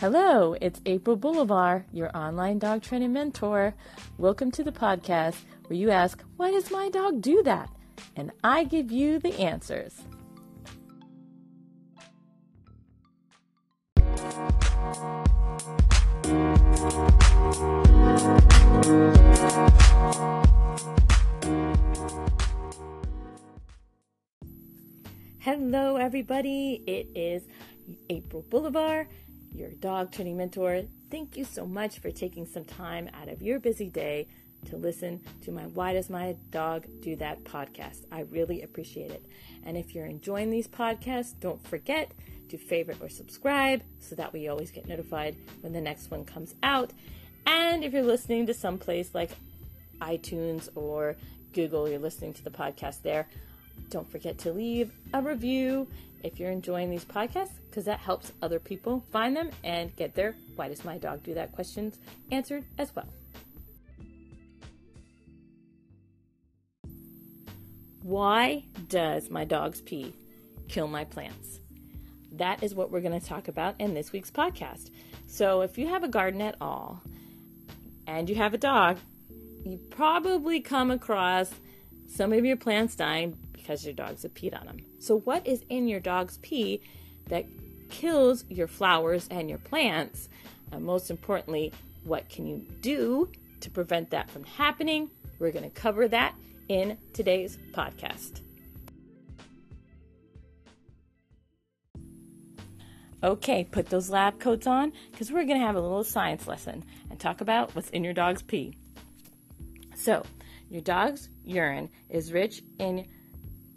Hello, it's April Boulevard, your online dog training mentor. Welcome to the podcast where you ask, Why does my dog do that? And I give you the answers. Hello, everybody. It is April Boulevard your dog training mentor. Thank you so much for taking some time out of your busy day to listen to my Why Does My Dog Do That podcast. I really appreciate it. And if you're enjoying these podcasts, don't forget to favorite or subscribe so that we always get notified when the next one comes out. And if you're listening to someplace like iTunes or Google, you're listening to the podcast there, don't forget to leave a review if you're enjoying these podcasts because that helps other people find them and get their why does my dog do that questions answered as well. Why does my dog's pee kill my plants? That is what we're going to talk about in this week's podcast. So, if you have a garden at all and you have a dog, you probably come across some of your plants dying because your dogs have peed on them. So, what is in your dog's pee that kills your flowers and your plants? And most importantly, what can you do to prevent that from happening? We're going to cover that in today's podcast. Okay, put those lab coats on because we're going to have a little science lesson and talk about what's in your dog's pee. So, your dog's urine is rich in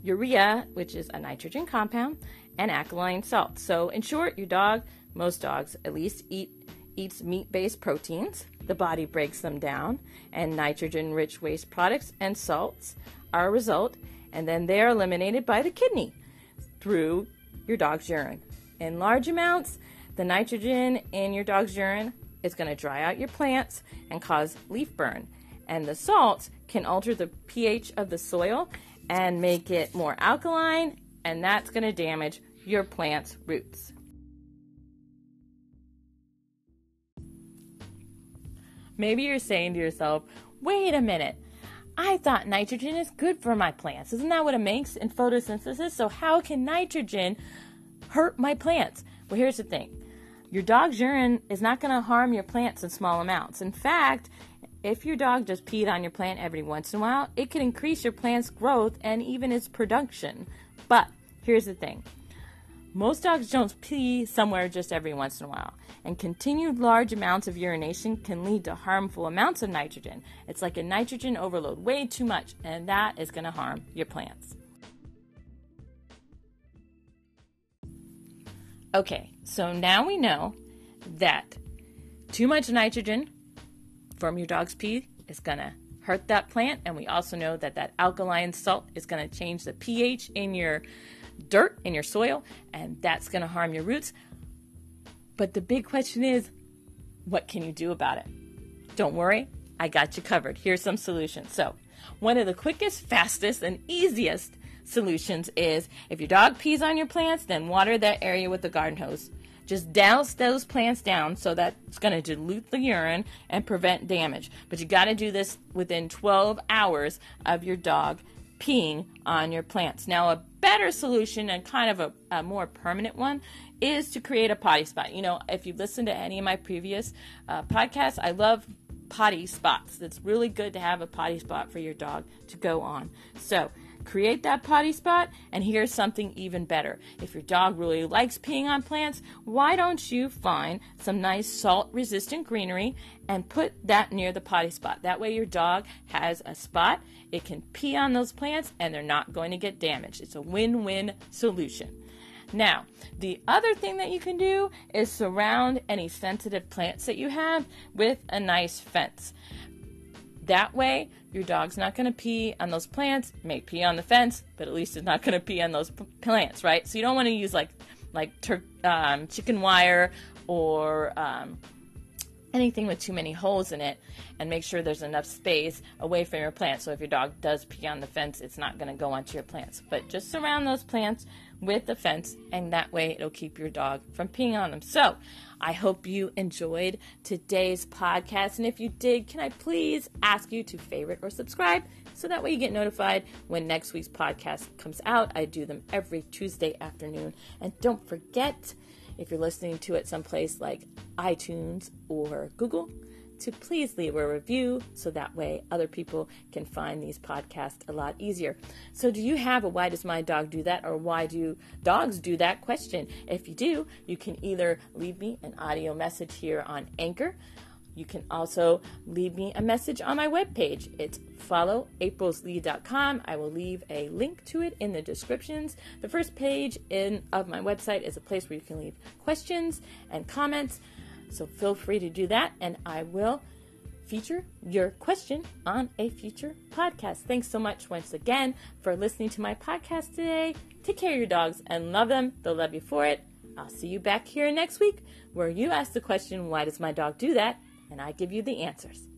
urea, which is a nitrogen compound, and alkaline salt. So, in short, your dog, most dogs at least, eat eats meat-based proteins. The body breaks them down, and nitrogen-rich waste products and salts are a result, and then they are eliminated by the kidney through your dog's urine. In large amounts, the nitrogen in your dog's urine is going to dry out your plants and cause leaf burn. And the salts can alter the pH of the soil and make it more alkaline, and that's going to damage your plant's roots. Maybe you're saying to yourself, wait a minute, I thought nitrogen is good for my plants. Isn't that what it makes in photosynthesis? So, how can nitrogen hurt my plants? Well, here's the thing your dog's urine is not going to harm your plants in small amounts. In fact, if your dog just peed on your plant every once in a while, it can increase your plant's growth and even its production. But here's the thing most dogs don't pee somewhere just every once in a while, and continued large amounts of urination can lead to harmful amounts of nitrogen. It's like a nitrogen overload, way too much, and that is going to harm your plants. Okay, so now we know that too much nitrogen from your dog's pee is going to hurt that plant. And we also know that that alkaline salt is going to change the pH in your dirt, in your soil, and that's going to harm your roots. But the big question is what can you do about it? Don't worry, I got you covered. Here's some solutions. So, one of the quickest, fastest, and easiest solutions is if your dog pees on your plants, then water that area with a garden hose. Just douse those plants down so that it's going to dilute the urine and prevent damage. But you got to do this within 12 hours of your dog peeing on your plants. Now, a better solution and kind of a, a, more permanent one is to create a potty spot. You know, if you've listened to any of my previous uh, podcasts, I love potty spots. It's really good to have a potty spot for your dog to go on. So, create that potty spot. And here's something even better. If your dog really likes peeing on plants, why don't you find some nice salt resistant greenery and put that near the potty spot? That way, your dog has a spot. It can pee on those plants and they're not going to get damaged. It's a win win solution. Now, the other thing that you can do is surround any sensitive plants that you have with a nice fence. That way, your dog's not going to pee on those plants. May pee on the fence, but at least it's not going to pee on those plants, right? So you don't want to use like like tur- um, chicken wire or um, anything with too many holes in it, and make sure there's enough space away from your plants. So if your dog does pee on the fence, it's not going to go onto your plants. But just surround those plants with the fence, and that way it'll keep your dog from peeing on them. So, I hope you enjoyed today's podcast. And if you did, can I please ask you to favorite or subscribe so that way you get notified when next week's podcast comes out? I do them every Tuesday afternoon. And don't forget, if you're listening to it someplace like iTunes or Google, to please leave a review so that way other people can find these podcasts a lot easier. So, do you have a why does my dog do that or why do dogs do that question? If you do, you can either leave me an audio message here on Anchor. You can also leave me a message on my webpage. It's followaprilslee.com. I will leave a link to it in the descriptions. The first page in of my website is a place where you can leave questions and comments. So feel free to do that, and I will feature your question on a future podcast. Thanks so much once again for listening to my podcast today. Take care of your dogs and love them. They'll love you for it. I'll see you back here next week where you ask the question, Why does my dog do that? And I give you the answers.